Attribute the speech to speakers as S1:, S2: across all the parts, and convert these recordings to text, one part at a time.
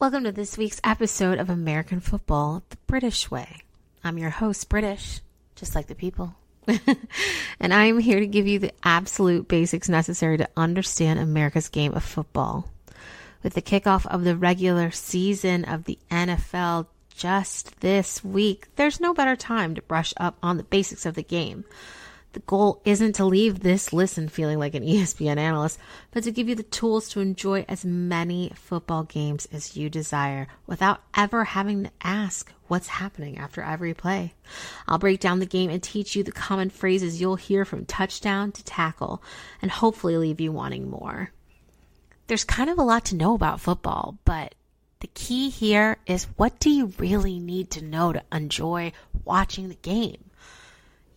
S1: Welcome to this week's episode of American Football the British Way. I'm your host, British, just like the people. and I'm here to give you the absolute basics necessary to understand America's game of football. With the kickoff of the regular season of the NFL just this week, there's no better time to brush up on the basics of the game. The goal isn't to leave this listen feeling like an ESPN analyst, but to give you the tools to enjoy as many football games as you desire without ever having to ask what's happening after every play. I'll break down the game and teach you the common phrases you'll hear from touchdown to tackle and hopefully leave you wanting more. There's kind of a lot to know about football, but the key here is what do you really need to know to enjoy watching the game?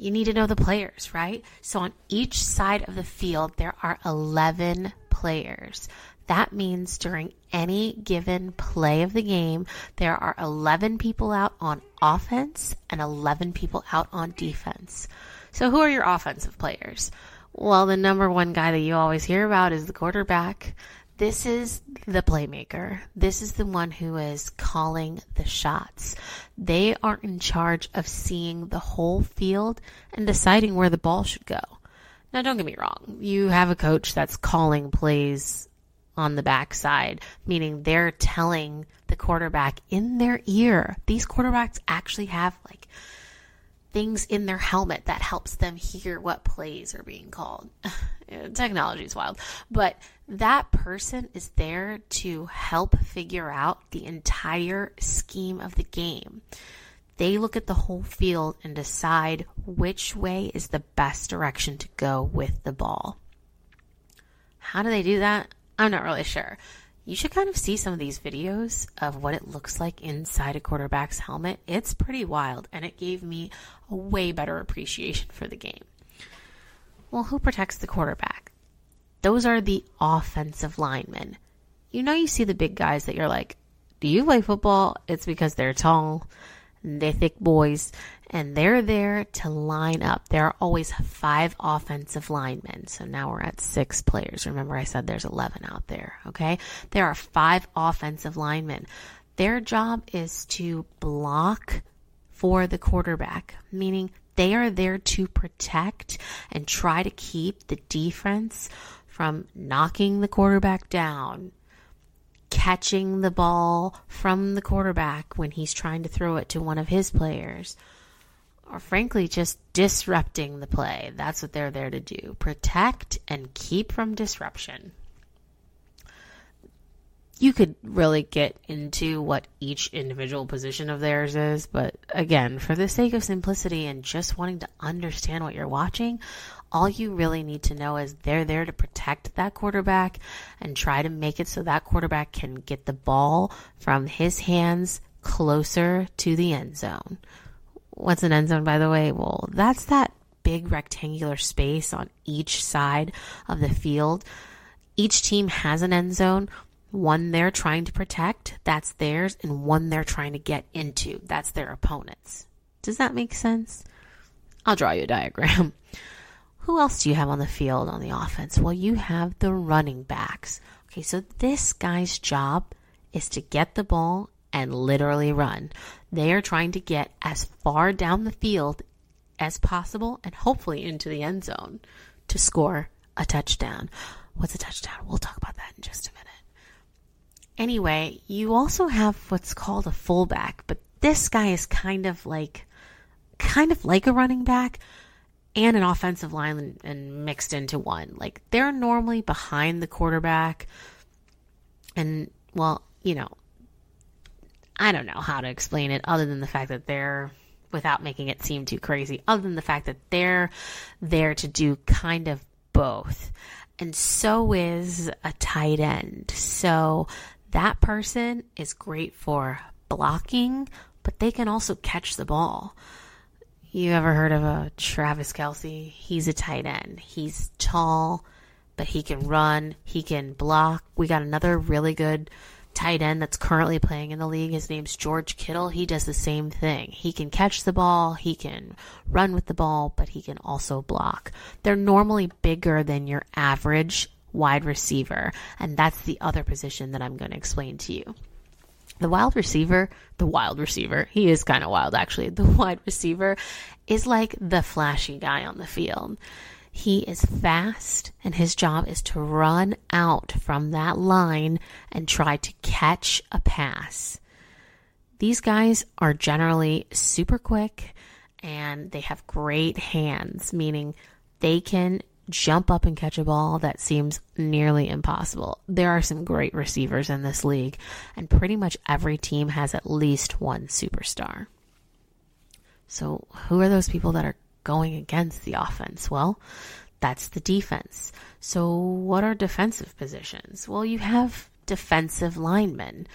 S1: You need to know the players, right? So on each side of the field, there are 11 players. That means during any given play of the game, there are 11 people out on offense and 11 people out on defense. So who are your offensive players? Well, the number one guy that you always hear about is the quarterback. This is the playmaker. This is the one who is calling the shots. They are in charge of seeing the whole field and deciding where the ball should go. Now, don't get me wrong. You have a coach that's calling plays on the backside, meaning they're telling the quarterback in their ear. These quarterbacks actually have like things in their helmet that helps them hear what plays are being called. Technology is wild, but that person is there to help figure out the entire scheme of the game. They look at the whole field and decide which way is the best direction to go with the ball. How do they do that? I'm not really sure. You should kind of see some of these videos of what it looks like inside a quarterback's helmet. It's pretty wild, and it gave me a way better appreciation for the game. Well, who protects the quarterback? Those are the offensive linemen. You know, you see the big guys that you're like, do you play football? It's because they're tall, they're thick boys, and they're there to line up. There are always five offensive linemen. So now we're at six players. Remember, I said there's 11 out there. Okay. There are five offensive linemen. Their job is to block for the quarterback, meaning they are there to protect and try to keep the defense from knocking the quarterback down, catching the ball from the quarterback when he's trying to throw it to one of his players, or frankly, just disrupting the play. That's what they're there to do protect and keep from disruption you could really get into what each individual position of theirs is, but again, for the sake of simplicity and just wanting to understand what you're watching, all you really need to know is they're there to protect that quarterback and try to make it so that quarterback can get the ball from his hands closer to the end zone. What's an end zone, by the way? Well, that's that big rectangular space on each side of the field. Each team has an end zone one they're trying to protect, that's theirs, and one they're trying to get into, that's their opponent's. Does that make sense? I'll draw you a diagram. Who else do you have on the field on the offense? Well, you have the running backs. Okay, so this guy's job is to get the ball and literally run. They are trying to get as far down the field as possible and hopefully into the end zone to score a touchdown. What's a touchdown? We'll talk about that in just a minute. Anyway, you also have what's called a fullback, but this guy is kind of like kind of like a running back and an offensive line and mixed into one. Like they're normally behind the quarterback and well, you know, I don't know how to explain it other than the fact that they're without making it seem too crazy, other than the fact that they're there to do kind of both. And so is a tight end. So that person is great for blocking, but they can also catch the ball. You ever heard of a Travis Kelce? He's a tight end. He's tall, but he can run, he can block. We got another really good tight end that's currently playing in the league. His name's George Kittle. He does the same thing. He can catch the ball, he can run with the ball, but he can also block. They're normally bigger than your average wide receiver. And that's the other position that I'm going to explain to you. The wild receiver, the wild receiver, he is kind of wild actually. The wide receiver is like the flashy guy on the field. He is fast, and his job is to run out from that line and try to catch a pass. These guys are generally super quick and they have great hands, meaning they can jump up and catch a ball that seems nearly impossible. There are some great receivers in this league, and pretty much every team has at least one superstar. So, who are those people that are going against the offense? Well, that's the defense. So, what are defensive positions? Well, you have defensive linemen.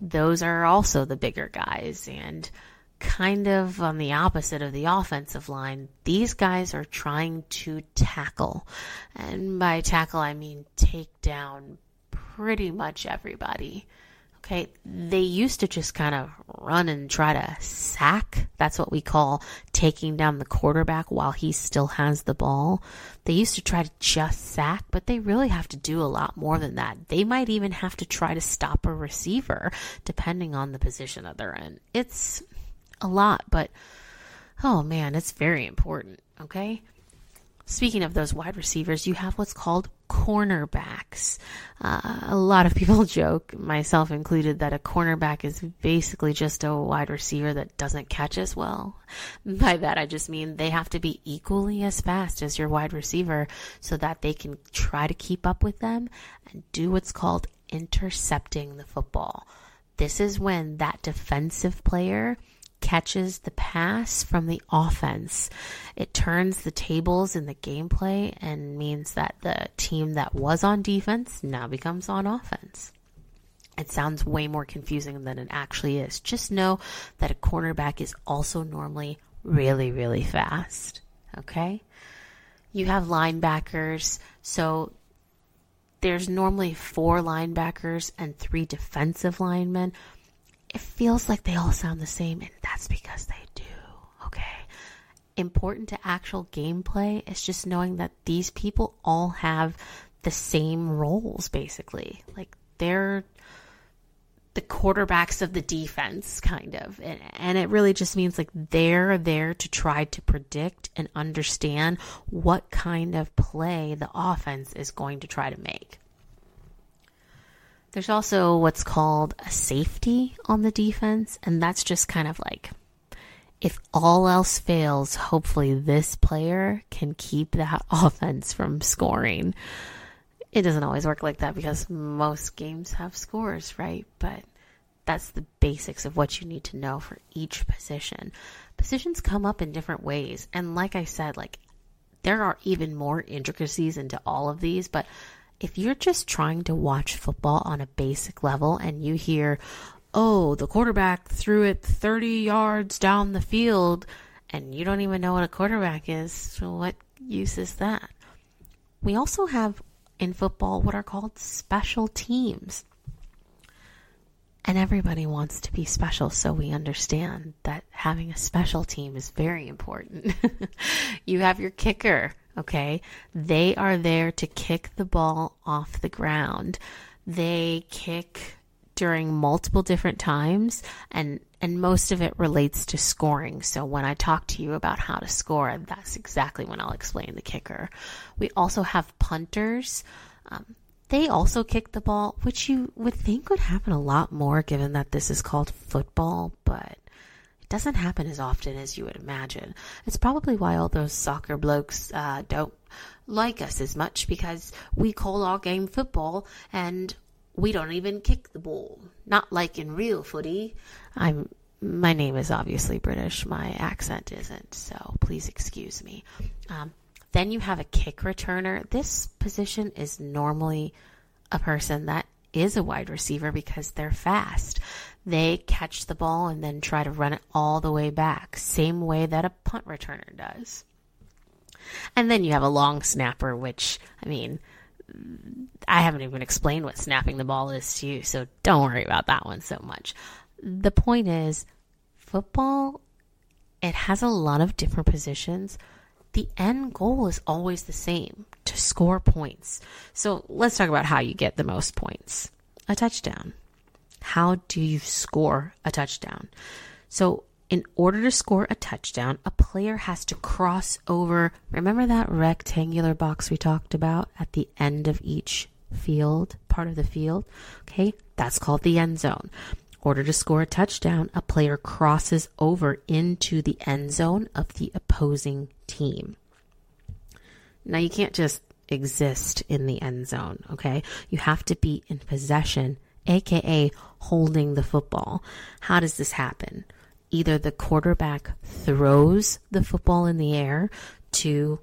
S1: Those are also the bigger guys and kind of on the opposite of the offensive line. These guys are trying to tackle. And by tackle, I mean take down pretty much everybody. Okay, they used to just kind of run and try to sack. That's what we call taking down the quarterback while he still has the ball. They used to try to just sack, but they really have to do a lot more than that. They might even have to try to stop a receiver, depending on the position that they're in. It's a lot, but oh man, it's very important. Okay. Speaking of those wide receivers, you have what's called cornerbacks. Uh, a lot of people joke, myself included, that a cornerback is basically just a wide receiver that doesn't catch as well. By that, I just mean they have to be equally as fast as your wide receiver so that they can try to keep up with them and do what's called intercepting the football. This is when that defensive player catches the pass from the offense. It turns the tables in the gameplay and means that the team that was on defense now becomes on offense. It sounds way more confusing than it actually is. Just know that a cornerback is also normally really, really fast. Okay? You have linebackers, so there's normally four linebackers and three defensive linemen it feels like they all sound the same, and that's because they do. Okay. Important to actual gameplay is just knowing that these people all have the same roles, basically. Like they're the quarterbacks of the defense, kind of. And, and, it really just means like they're there to try to predict and understand what kind of play the offense is going to try to make. There's also what's called a safety on the defense, and that's just kind of like if all else fails, hopefully this player can keep that offense from scoring. It doesn't always work like that because most games have scores, right? But that's the basics of what you need to know for each position. Positions come up in different ways, and like I said, like there are even more intricacies into all of these, but if you're just trying to watch football on a basic level and you hear, oh, the quarterback threw it 30 yards down the field, and you don't even know what a quarterback is, so what use is that? We also have in football what are called special teams. And everybody wants to be special, so we understand that having a special team is very important. you have your kicker, Okay. They are there to kick the ball off the ground. They kick during multiple different times and and most of it relates to scoring. So when I talk to you about how to score, that's exactly when I'll explain the kicker. We also have punters. Um, they also kick the ball, which you would think would happen a lot more given that this is called football, but doesn't happen as often as you would imagine. It's probably why all those soccer blokes uh, don't like us as much because we call our game football and we don't even kick the ball. Not like in real footy. I'm my name is obviously British. My accent isn't, so please excuse me. Um, then you have a kick returner. This position is normally a person that is a wide receiver because they're fast. They catch the ball and then try to run it all the way back, same way that a punt returner does. And then you have a long snapper, which, I mean, I haven't even explained what snapping the ball is to you, so don't worry about that one so much. The point is, football, it has a lot of different positions. The end goal is always the same to score points. So let's talk about how you get the most points a touchdown. How do you score a touchdown? So, in order to score a touchdown, a player has to cross over. Remember that rectangular box we talked about at the end of each field, part of the field? Okay, that's called the end zone. In order to score a touchdown, a player crosses over into the end zone of the opposing team. Now, you can't just exist in the end zone, okay? You have to be in possession, aka holding the football. How does this happen? Either the quarterback throws the football in the air to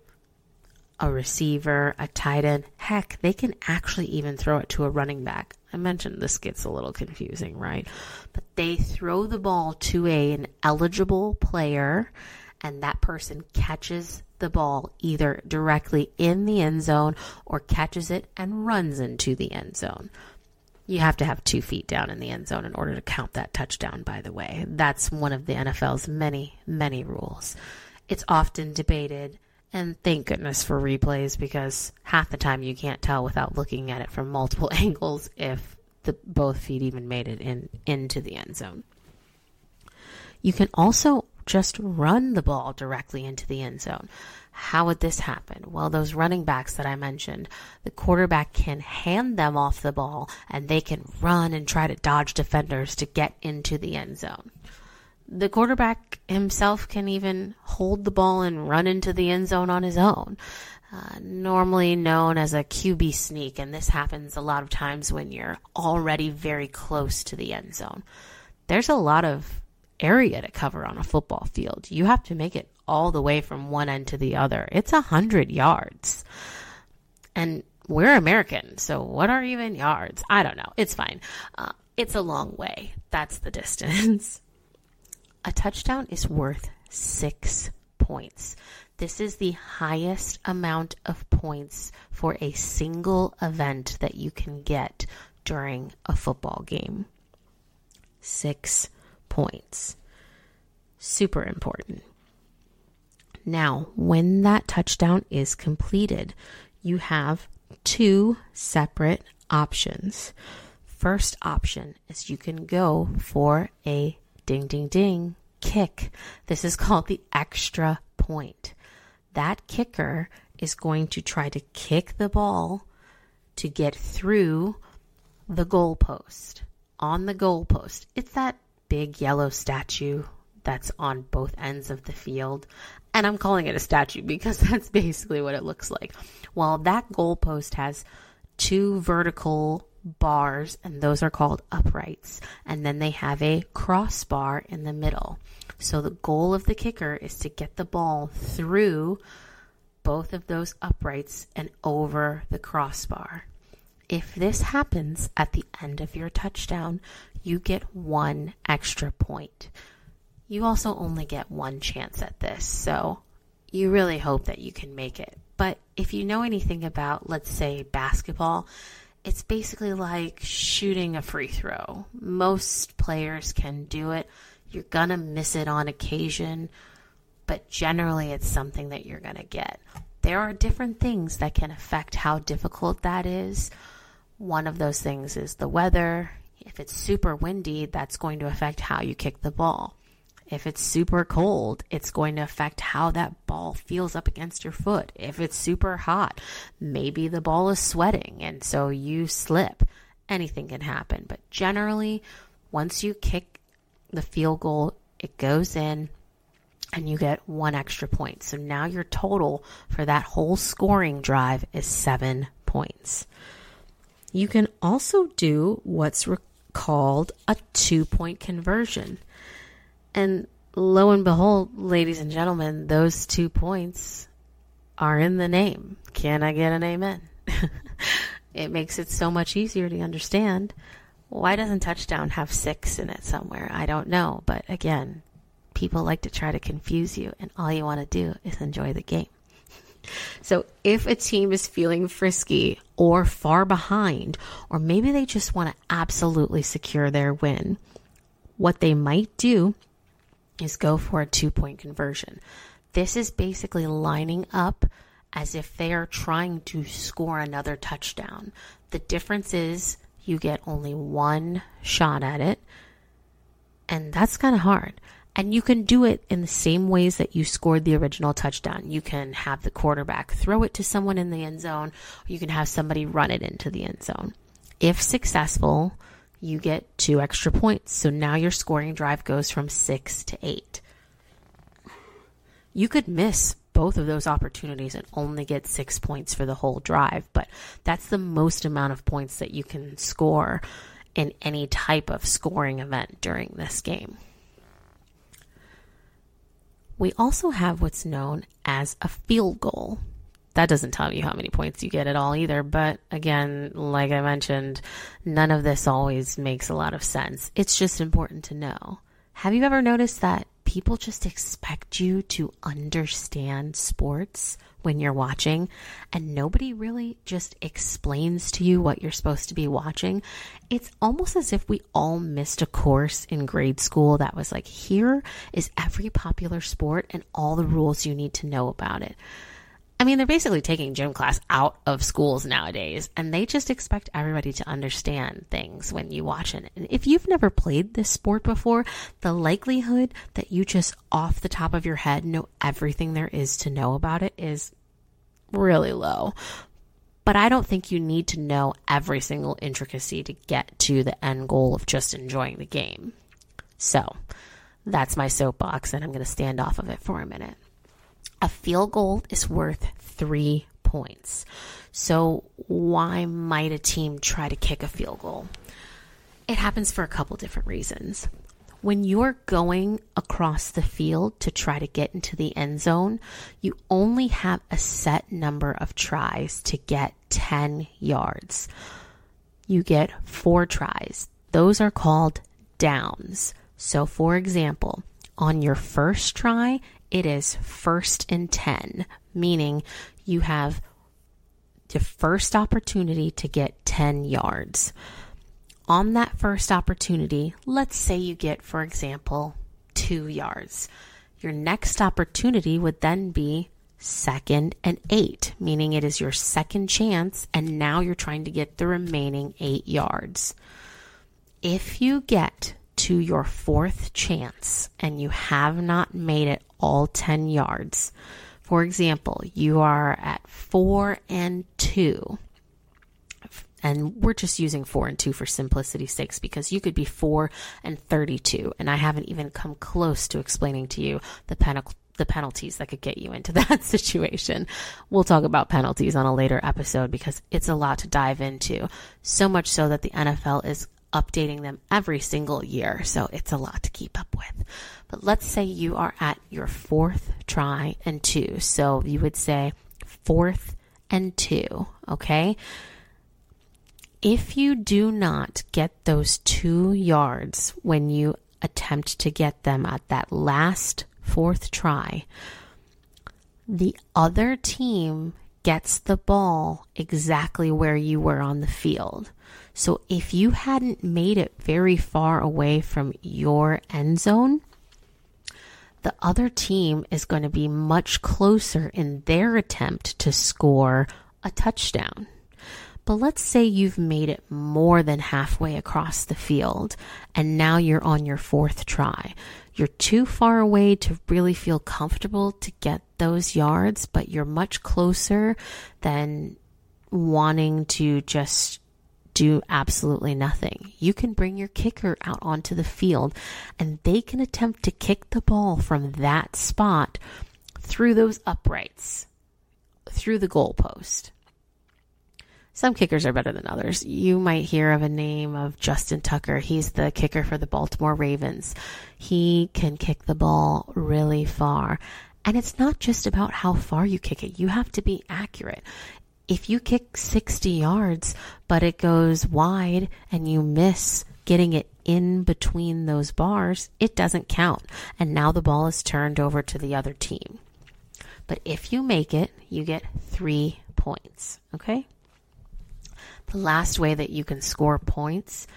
S1: a receiver, a tight end. Heck, they can actually even throw it to a running back. I mentioned this gets a little confusing, right? But they throw the ball to a, an eligible player, and that person catches the ball either directly in the end zone or catches it and runs into the end zone. You have to have two feet down in the end zone in order to count that touchdown, by the way. That's one of the NFL's many, many rules. It's often debated, and thank goodness for replays because half the time you can't tell without looking at it from multiple angles if the both feet even made it in into the end zone. You can also just run the ball directly into the end zone. How would this happen? Well, those running backs that I mentioned, the quarterback can hand them off the ball and they can run and try to dodge defenders to get into the end zone. The quarterback himself can even hold the ball and run into the end zone on his own. Uh, normally known as a QB sneak, and this happens a lot of times when you're already very close to the end zone. There's a lot of area to cover on a football field. You have to make it all the way from one end to the other. It's a hundred yards. And we're American, so what are even yards? I don't know. It's fine. Uh, it's a long way. That's the distance. a touchdown is worth six points. This is the highest amount of points for a single event that you can get during a football game. Six points. Super important. Now, when that touchdown is completed, you have two separate options. First option is you can go for a ding, ding, ding kick. This is called the extra point. That kicker is going to try to kick the ball to get through the goalpost. On the goalpost, it's that big yellow statue that's on both ends of the field. And I'm calling it a statue because that's basically what it looks like. Well, that goalpost has two vertical bars, and those are called uprights. And then they have a crossbar in the middle. So the goal of the kicker is to get the ball through both of those uprights and over the crossbar. If this happens at the end of your touchdown, you get one extra point. You also only get one chance at this, so you really hope that you can make it. But if you know anything about, let's say, basketball, it's basically like shooting a free throw. Most players can do it. You're going to miss it on occasion, but generally it's something that you're going to get. There are different things that can affect how difficult that is. One of those things is the weather. If it's super windy, that's going to affect how you kick the ball. If it's super cold, it's going to affect how that ball feels up against your foot. If it's super hot, maybe the ball is sweating and so you slip. Anything can happen. But generally, once you kick the field goal, it goes in and you get one extra point. So now your total for that whole scoring drive is seven points. You can also do what's re- called a two point conversion. And lo and behold, ladies and gentlemen, those two points are in the name. Can I get an amen? it makes it so much easier to understand. Why doesn't touchdown have six in it somewhere? I don't know. But again, people like to try to confuse you, and all you want to do is enjoy the game. So, if a team is feeling frisky or far behind, or maybe they just want to absolutely secure their win, what they might do is go for a two point conversion. This is basically lining up as if they are trying to score another touchdown. The difference is you get only one shot at it. And that's kind of hard. And you can do it in the same ways that you scored the original touchdown. You can have the quarterback throw it to someone in the end zone, you can have somebody run it into the end zone. If successful, you get two extra points. So now your scoring drive goes from six to eight. You could miss both of those opportunities and only get six points for the whole drive, but that's the most amount of points that you can score in any type of scoring event during this game. We also have what's known as a field goal. That doesn't tell you how many points you get at all either, but again, like I mentioned, none of this always makes a lot of sense. It's just important to know. Have you ever noticed that people just expect you to understand sports when you're watching, and nobody really just explains to you what you're supposed to be watching. It's almost as if we all missed a course in grade school that was like, here is every popular sport and all the rules you need to know about it. I mean, they're basically taking gym class out of schools nowadays, and they just expect everybody to understand things when you watch it. And if you've never played this sport before, the likelihood that you just off the top of your head know everything there is to know about it is really low. But I don't think you need to know every single intricacy to get to the end goal of just enjoying the game. So that's my soapbox, and I'm going to stand off of it for a minute a field goal is worth three points. So, why might a team try to kick a field goal? It happens for a couple different reasons. When you're going across the field to try to get into the end zone, you only have a set number of tries to get 10 yards. You get four tries. Those are called downs. So, for example, on your first try, it is first and 10, meaning you have the first opportunity to get 10 yards. On that first opportunity, let's say you get, for example, two yards. Your next opportunity would then be second and eight, meaning it is your second chance, and now you're trying to get the remaining eight yards. If you get to your fourth chance and you have not made it all 10 yards. For example, you are at four and two. And we're just using four and two for simplicity's sakes because you could be four and 32. And I haven't even come close to explaining to you the penalty the penalties that could get you into that situation. We'll talk about penalties on a later episode because it's a lot to dive into. So much so that the NFL is updating them every single year. So it's a lot to keep up with. But let's say you are at your fourth try and two. So you would say fourth and two. Okay. If you do not get those two yards when you attempt to get them at that last fourth try, the other team gets the ball exactly where you were on the field. So if you hadn't made it very far away from your end zone, the other team is going to be much closer in their attempt to score a touchdown. But let's say you've made it more than halfway across the field and now you're on your fourth try. You're too far away to really feel comfortable to get those yards, but you're much closer than wanting to just do absolutely nothing. You can bring your kicker out onto the field and they can attempt to kick the ball from that spot through those uprights, through the goalpost. Some kickers are better than others. You might hear of a name of Justin Tucker. He's the kicker for the Baltimore Ravens. He can kick the ball really far. And it's not just about how far you kick it. You have to be accurate if you kick 60 yards, but it goes wide and you miss getting it in between those bars, it doesn't count. And now the ball is turned over to the other team. But if you make it, you get three points. Okay? The last way that you can score points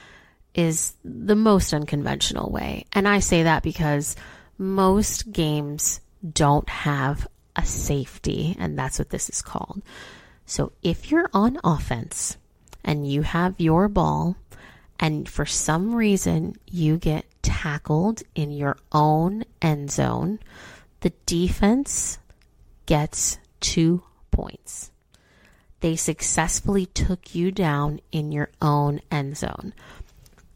S1: is the most unconventional way. And I say that because most games don't have a safety, and that's what this is called. So if you're on offense and you have your ball, and for some reason you get tackled in your own end zone, the defense gets two points. They successfully took you down in your own end zone.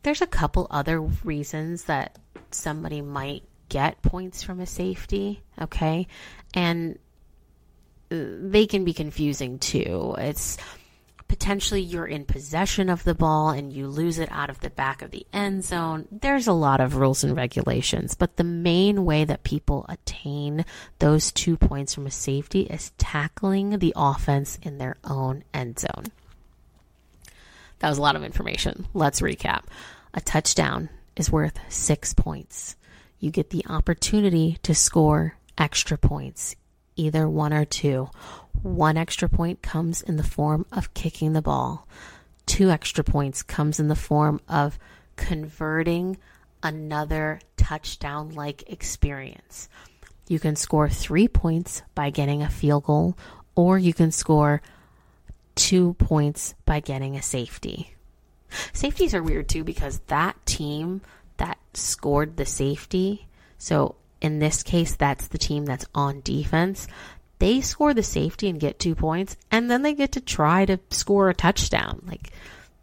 S1: There's a couple other reasons that somebody might get points from a safety, okay? And they can be confusing too. It's potentially you're in possession of the ball and you lose it out of the back of the end zone. There's a lot of rules and regulations, but the main way that people attain those two points from a safety is tackling the offense in their own end zone. That was a lot of information. Let's recap. A touchdown is worth six points. You get the opportunity to score extra points, either one or two. One extra point comes in the form of kicking the ball. Two extra points comes in the form of converting another touchdown like experience. You can score three points by getting a field goal, or you can score two points by getting a safety. Safeties are weird too because that team that scored the safety, so in this case, that's the team that's on defense. They score the safety and get two points, and then they get to try to score a touchdown. Like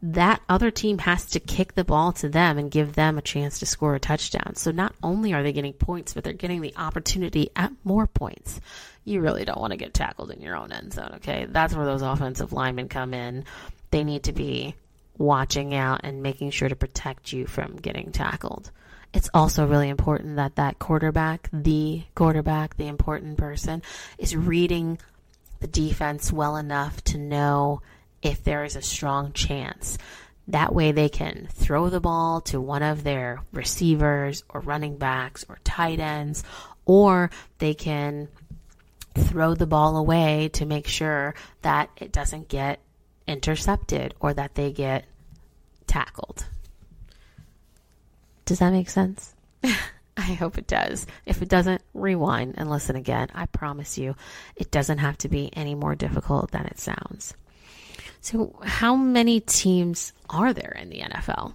S1: that other team has to kick the ball to them and give them a chance to score a touchdown. So not only are they getting points, but they're getting the opportunity at more points. You really don't want to get tackled in your own end zone, okay? That's where those offensive linemen come in. They need to be watching out and making sure to protect you from getting tackled it's also really important that that quarterback, the quarterback, the important person, is reading the defense well enough to know if there is a strong chance. That way they can throw the ball to one of their receivers or running backs or tight ends, or they can throw the ball away to make sure that it doesn't get intercepted or that they get tackled. Does that make sense? I hope it does. If it doesn't, rewind and listen again. I promise you, it doesn't have to be any more difficult than it sounds. So, how many teams are there in the NFL?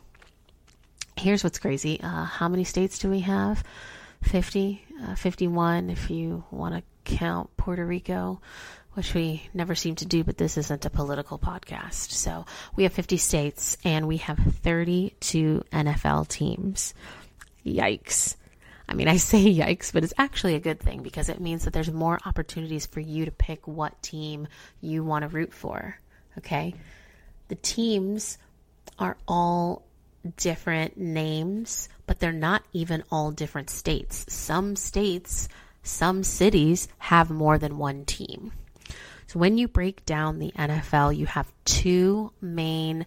S1: Here's what's crazy. Uh, how many states do we have? 50, uh, 51 if you want to count Puerto Rico which we never seem to do, but this isn't a political podcast. So we have 50 states and we have 32 NFL teams. Yikes. I mean, I say yikes, but it's actually a good thing because it means that there's more opportunities for you to pick what team you want to root for. Okay. The teams are all different names, but they're not even all different states. Some states, some cities have more than one team. When you break down the NFL, you have two main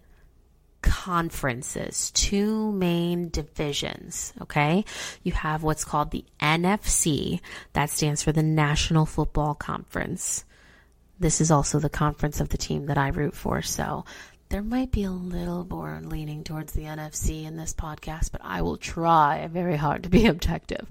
S1: conferences, two main divisions, okay? You have what's called the NFC, that stands for the National Football Conference. This is also the conference of the team that I root for, so there might be a little more leaning towards the NFC in this podcast, but I will try very hard to be objective.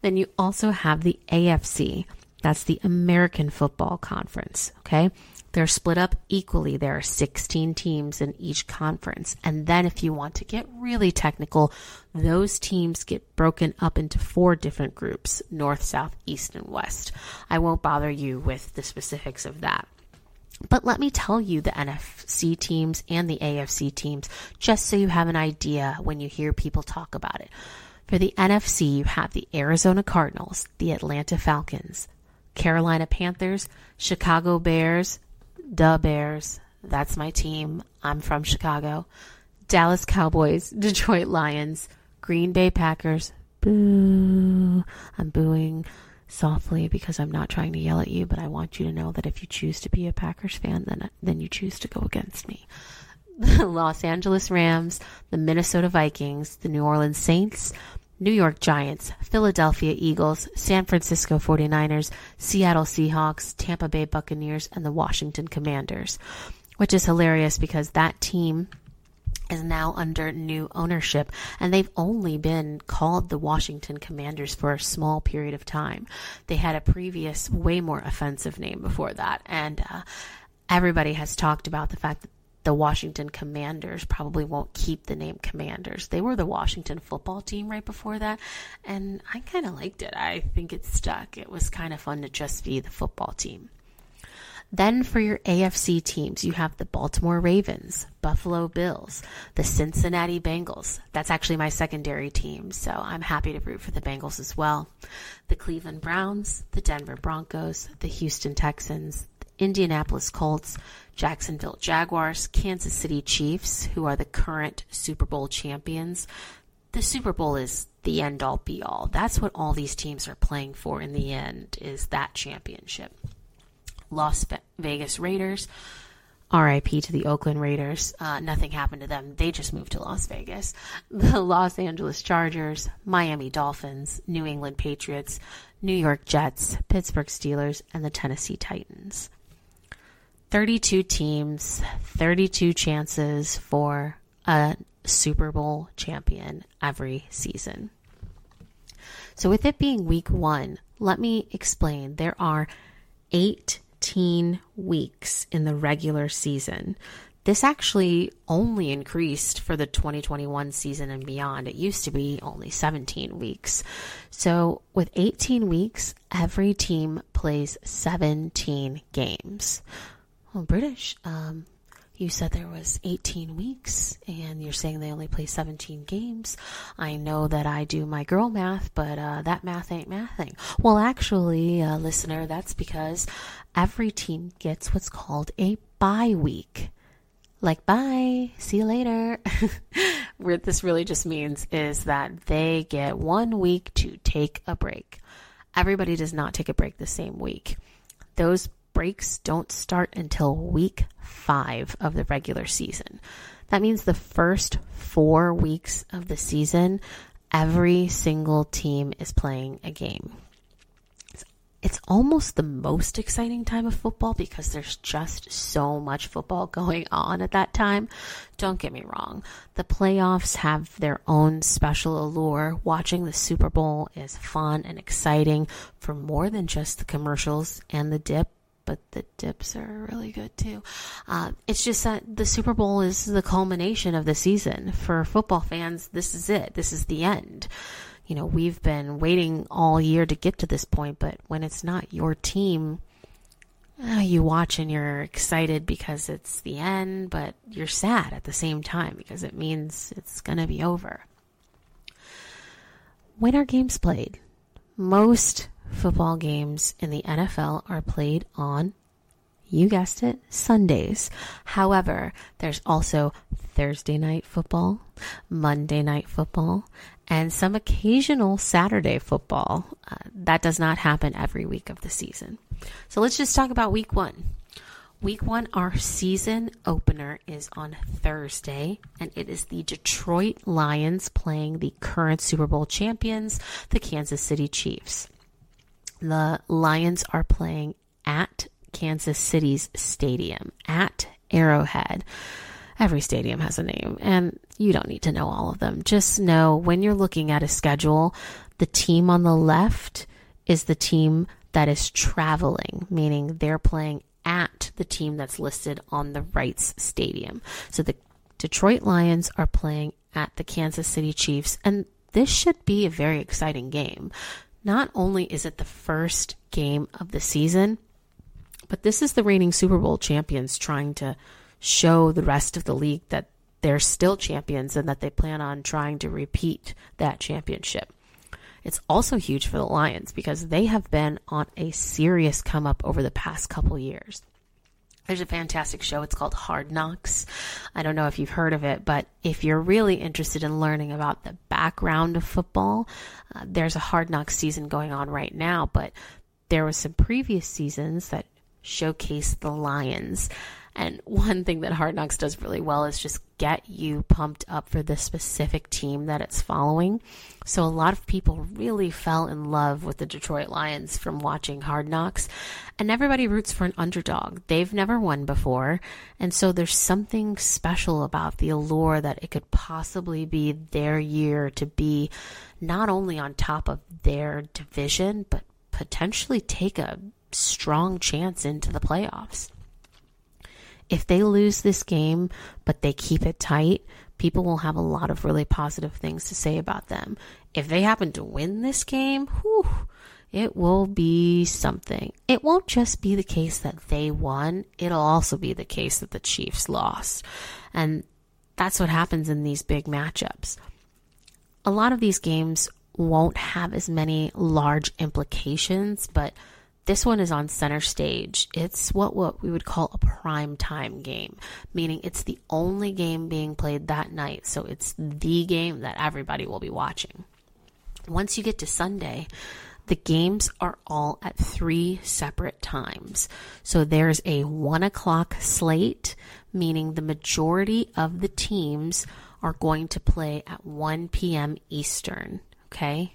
S1: Then you also have the AFC, that's the American Football Conference, okay? They're split up equally. There are 16 teams in each conference. And then, if you want to get really technical, those teams get broken up into four different groups north, south, east, and west. I won't bother you with the specifics of that. But let me tell you the NFC teams and the AFC teams, just so you have an idea when you hear people talk about it. For the NFC, you have the Arizona Cardinals, the Atlanta Falcons, Carolina Panthers, Chicago Bears, the Bears. That's my team. I'm from Chicago. Dallas Cowboys, Detroit Lions, Green Bay Packers. Boo. I'm booing softly because I'm not trying to yell at you, but I want you to know that if you choose to be a Packers fan, then then you choose to go against me. The Los Angeles Rams, the Minnesota Vikings, the New Orleans Saints, New York Giants, Philadelphia Eagles, San Francisco 49ers, Seattle Seahawks, Tampa Bay Buccaneers, and the Washington Commanders, which is hilarious because that team is now under new ownership and they've only been called the Washington Commanders for a small period of time. They had a previous way more offensive name before that and uh, everybody has talked about the fact that the Washington Commanders probably won't keep the name Commanders. They were the Washington football team right before that, and I kind of liked it. I think it stuck. It was kind of fun to just be the football team. Then for your AFC teams, you have the Baltimore Ravens, Buffalo Bills, the Cincinnati Bengals. That's actually my secondary team, so I'm happy to root for the Bengals as well. The Cleveland Browns, the Denver Broncos, the Houston Texans, Indianapolis Colts, Jacksonville Jaguars, Kansas City Chiefs, who are the current Super Bowl champions. The Super Bowl is the end all be all. That's what all these teams are playing for in the end is that championship. Las Vegas Raiders. RIP to the Oakland Raiders. Uh, nothing happened to them. They just moved to Las Vegas. The Los Angeles Chargers, Miami Dolphins, New England Patriots, New York Jets, Pittsburgh Steelers, and the Tennessee Titans. 32 teams, 32 chances for a Super Bowl champion every season. So, with it being week one, let me explain. There are 18 weeks in the regular season. This actually only increased for the 2021 season and beyond. It used to be only 17 weeks. So, with 18 weeks, every team plays 17 games. Well, British, um, you said there was 18 weeks and you're saying they only play 17 games. I know that I do my girl math, but uh, that math ain't mathing. Well, actually, uh, listener, that's because every team gets what's called a bye week. Like, bye, see you later. what this really just means is that they get one week to take a break. Everybody does not take a break the same week. Those breaks don't start until week five of the regular season. That means the first four weeks of the season, every single team is playing a game. It's, almost the most exciting time of football because there's just so much football going on at that time. Don't get me wrong, the playoffs have their own special allure. Watching the Super Bowl is fun and exciting for more than just the commercials and the dip but the dips are really good too. Uh, it's just that the Super Bowl is the culmination of the season. For football fans, this is it. This is the end. You know, we've been waiting all year to get to this point, but when it's not your team, uh, you watch and you're excited because it's the end, but you're sad at the same time because it means it's going to be over. When are games played? Most football games in the NFL are played on, you guessed it, Sundays. However, there's also Thursday night football, Monday night football, and some occasional Saturday football. Uh, that does not happen every week of the season. So let's just talk about week one. Week one, our season opener is on Thursday, and it is the Detroit Lions playing the current Super Bowl champions, the Kansas City Chiefs. The Lions are playing at Kansas City's stadium, at Arrowhead. Every stadium has a name, and you don't need to know all of them. Just know when you're looking at a schedule, the team on the left is the team that is traveling, meaning they're playing at the team that's listed on the right's stadium. So the Detroit Lions are playing at the Kansas City Chiefs, and this should be a very exciting game. Not only is it the first game of the season, but this is the reigning Super Bowl champions trying to show the rest of the league that they're still champions and that they plan on trying to repeat that championship. It's also huge for the Lions because they have been on a serious come up over the past couple years. There's a fantastic show. It's called Hard Knocks. I don't know if you've heard of it, but if you're really interested in learning about the background of football, uh, there's a Hard Knocks season going on right now, but there was some previous seasons that showcased the Lions and one thing that Hard Knocks does really well is just get you pumped up for the specific team that it's following. So a lot of people really fell in love with the Detroit Lions from watching Hard Knocks. And everybody roots for an underdog. They've never won before. And so there's something special about the allure that it could possibly be their year to be not only on top of their division, but potentially take a strong chance into the playoffs. if they lose this game, but they keep it tight, people will have a lot of really positive things to say about them. If they happen to win this game, whew, it will be something. It won't just be the case that they won, it'll also be the case that the Chiefs lost. And that's what happens in these big matchups. A lot of these games won't have as many large implications, but this one is on center stage. It's what, what we would call a prime time game, meaning it's the only game being played that night. So it's the game that everybody will be watching. Once you get to Sunday, the games are all at three separate times. So there's a one o'clock slate, meaning the majority of the teams are going to play at 1 p.m. Eastern. Okay.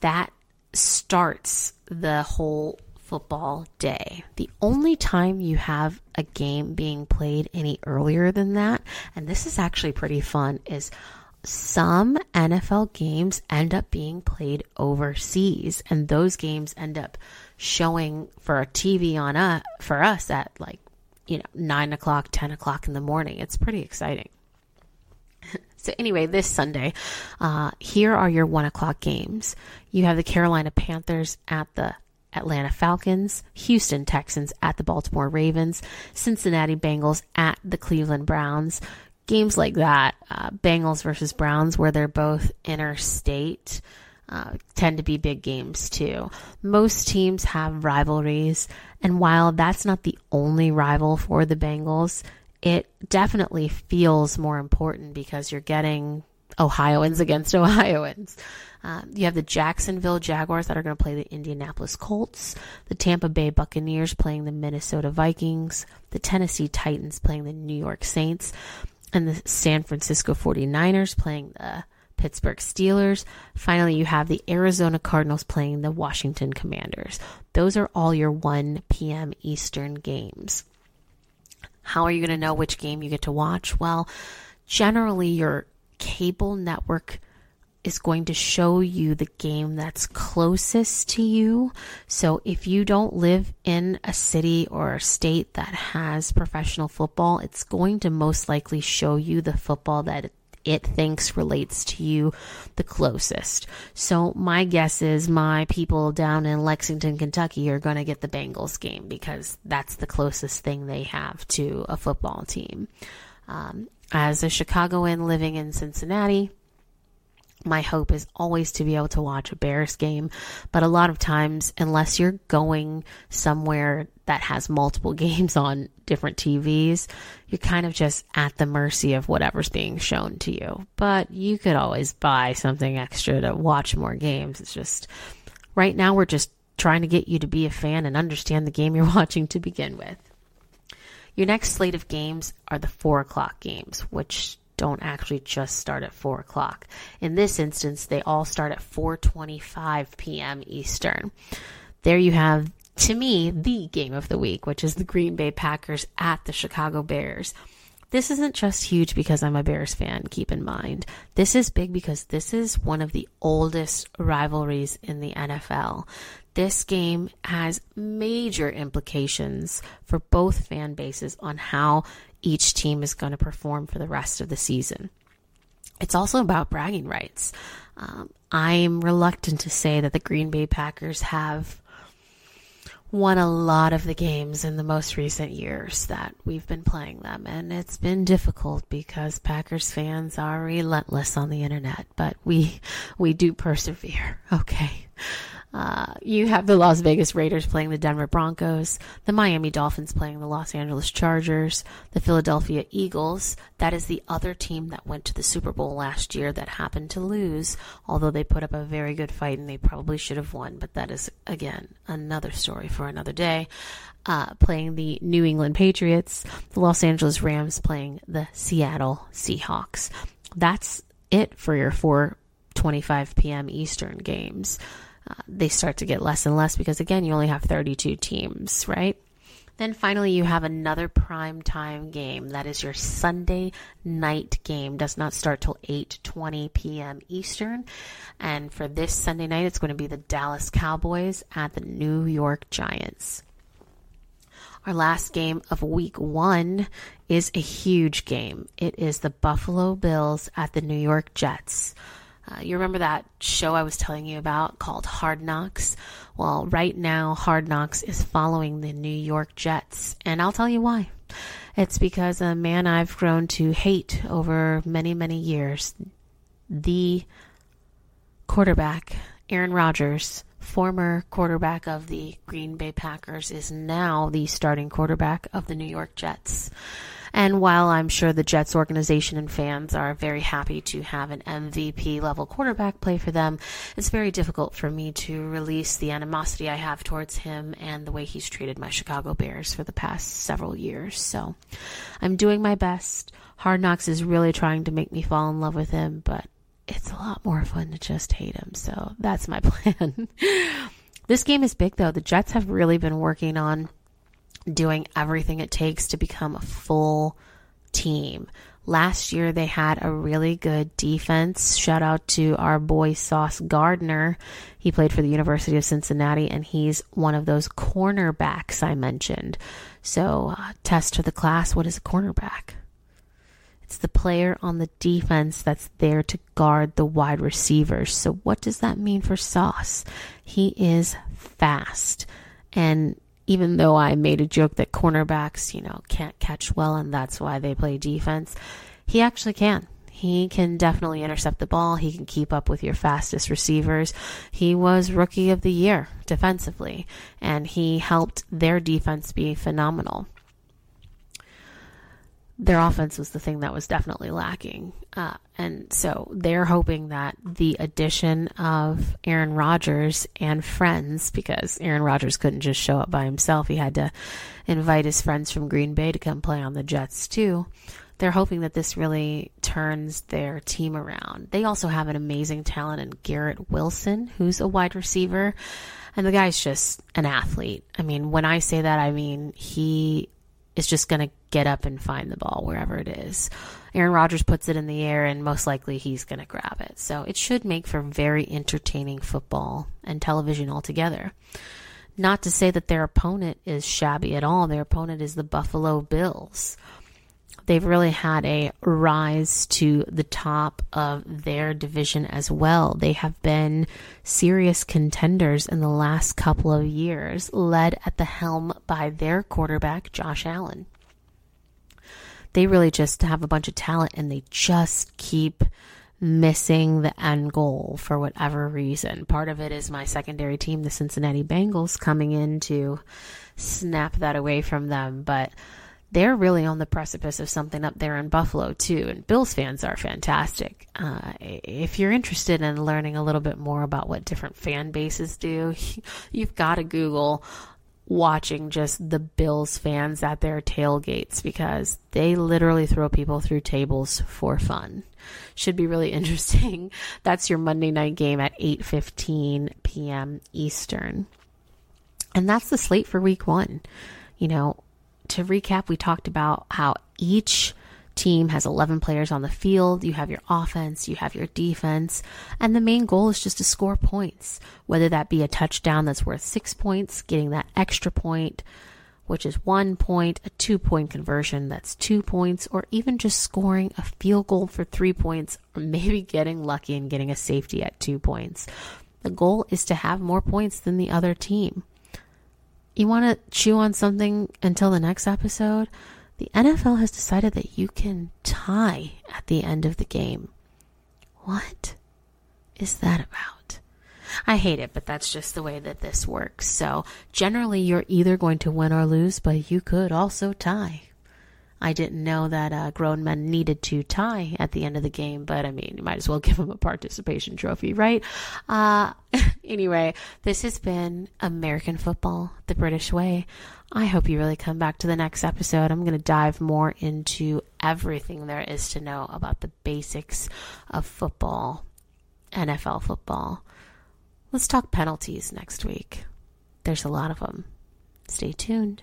S1: That starts the whole football day. The only time you have a game being played any earlier than that, and this is actually pretty fun, is some NFL games end up being played overseas, and those games end up showing for a TV on us for us at like you know nine o'clock, ten o'clock in the morning. It's pretty exciting. So anyway, this Sunday, uh, here are your one o'clock games. You have the Carolina Panthers at the Atlanta Falcons, Houston Texans at the Baltimore Ravens, Cincinnati Bengals at the Cleveland Browns. Games like that, uh, Bengals versus Browns, where they're both interstate, uh, tend to be big games too. Most teams have rivalries, and while that's not the only rival for the Bengals, it definitely feels more important because you're getting Ohioans against Ohioans. Um, you have the Jacksonville Jaguars that are going to play the Indianapolis Colts, the Tampa Bay Buccaneers playing the Minnesota Vikings, the Tennessee Titans playing the New York Saints, and the San Francisco 49ers playing the Pittsburgh Steelers. Finally, you have the Arizona Cardinals playing the Washington Commanders. Those are all your 1 p.m. Eastern games. How are you going to know which game you get to watch? Well, generally, your cable network is going to show you the game that's closest to you. So if you don't live in a city or a state that has professional football, it's going to most likely show you the football that it thinks relates to you the closest. So my guess is my people down in Lexington, Kentucky are going to get the Bengals game because that's the closest thing they have to a football team. Um, as a Chicagoan living in Cincinnati, my hope is always to be able to watch a Bears game, but a lot of times, unless you're going somewhere that has multiple games on different TVs, you're kind of just at the mercy of whatever's being shown to you. But you could always buy something extra to watch more games. It's just right now we're just trying to get you to be a fan and understand the game you're watching to begin with. Your next slate of games are the four o'clock games, which don't actually just start at 4 o'clock. In this instance, they all start at 4.25 p.m. Eastern. There you have, to me, the game of the week, which is the Green Bay Packers at the Chicago Bears. This isn't just huge because I'm a Bears fan, keep in mind. This is big because this is one of the oldest rivalries in the NFL. This game has major implications for both fan bases on how each team is going to perform for the rest of the season. It's also about bragging rights. Um, I'm reluctant to say that the Green Bay Packers have won a lot of the games in the most recent years that we've been playing them. And it's been difficult because Packers fans are relentless on the internet, but we, we do persevere. Okay. Uh, you have the Las Vegas Raiders playing the Denver Broncos, the Miami Dolphins playing the Los Angeles Chargers, the Philadelphia Eagles. That is the other team that went to the Super Bowl last year that happened to lose, although they put up a very good fight and they probably should have won. But that is, again, another story for another day. Uh, playing the New England Patriots, the Los Angeles Rams playing the Seattle Seahawks. That's it for your 4:25 p.m. Eastern games uh, they start to get less and less because again you only have 32 teams right? Then finally you have another prime time game. That is your sunday night game. Does not start till 8.20 p.m eastern. And for this sunday night it's going to be the dallas cowboys at the new york giants. Our last game of week one is a huge game. It is the Buffalo Bills at the New York Jets. Uh, you remember that show I was telling you about called Hard Knocks? Well, right now, Hard Knocks is following the New York Jets, and I'll tell you why. It's because a man I've grown to hate over many, many years, the quarterback, Aaron Rodgers, former quarterback of the Green Bay Packers, is now the starting quarterback of the New York Jets. And while I'm sure the Jets organization and fans are very happy to have an MVP level quarterback play for them, it's very difficult for me to release the animosity I have towards him and the way he's treated my Chicago Bears for the past several years. So I'm doing my best. Hard Knocks is really trying to make me fall in love with him, but it's a lot more fun to just hate him. So that's my plan. this game is big though. The Jets have really been working on doing everything it takes to become a full team. Last year they had a really good defense. Shout out to our boy Sauce Gardner. He played for the University of Cincinnati and he's one of those cornerbacks I mentioned. So, uh, test for the class, what is a cornerback? It's the player on the defense that's there to guard the wide receivers. So, what does that mean for Sauce? He is fast. And even though I made a joke that cornerbacks, you know, can't catch well and that's why they play defense, he actually can. He can definitely intercept the ball. He can keep up with your fastest receivers. He was rookie of the year defensively, and he helped their defense be phenomenal their offense was the thing that was definitely lacking. Uh, and so they're hoping that the addition of Aaron Rodgers and friends, because Aaron Rodgers couldn't just show up by himself, he had to invite his friends from Green Bay to come play on the Jets too. They're hoping that this really turns their team around. They also have an amazing talent in Garrett Wilson, who's a wide receiver. And the guy's just an athlete. I mean, when I say that, I mean he is just going to get up and find the ball wherever it is. Aaron Rodgers puts it in the air and most likely he's going to grab it. So it should make for very entertaining football and television altogether. Not to say that their opponent is shabby at all. Their opponent is the Buffalo Bills they've really had a rise to the top of their division as well. They have been serious contenders in the last couple of years, led at the helm by their quarterback, Josh Allen. They really just have a bunch of talent and they just keep missing the end goal for whatever reason. Part of it is my secondary team, the Cincinnati Bengals, coming in to snap that away from them. But they're really on the precipice of something up there in Buffalo too. And Bills fans are fantastic. Uh, if you're interested in learning a little bit more about what different fan bases do, you've got to Google watching just the Bills fans at their tailgates because they literally throw people through tables for fun. Should be really interesting. That's your Monday night game at 8:15 p.m. Eastern. And that's the slate for week 1. You know, to recap, we talked about how each team has 11 players on the field. You have your offense, you have your defense, and the main goal is just to score points, whether that be a touchdown that's worth six points, getting that extra point, which is one point, a two point conversion that's two points, or even just scoring a field goal for three points, or maybe getting lucky and getting a safety at two points. The goal is to have more points than the other team you want to chew on something until the next episode? The NFL has decided that you can tie at the end of the game. What is that about? I hate it, but that's just the way that this works. So, generally, you're either going to win or lose, but you could also tie. I didn't know that uh, grown men needed to tie at the end of the game, but I mean, you might as well give them a participation trophy, right? Uh, anyway, this has been American football the British way. I hope you really come back to the next episode. I'm going to dive more into everything there is to know about the basics of football, NFL football. Let's talk penalties next week. There's a lot of them. Stay tuned.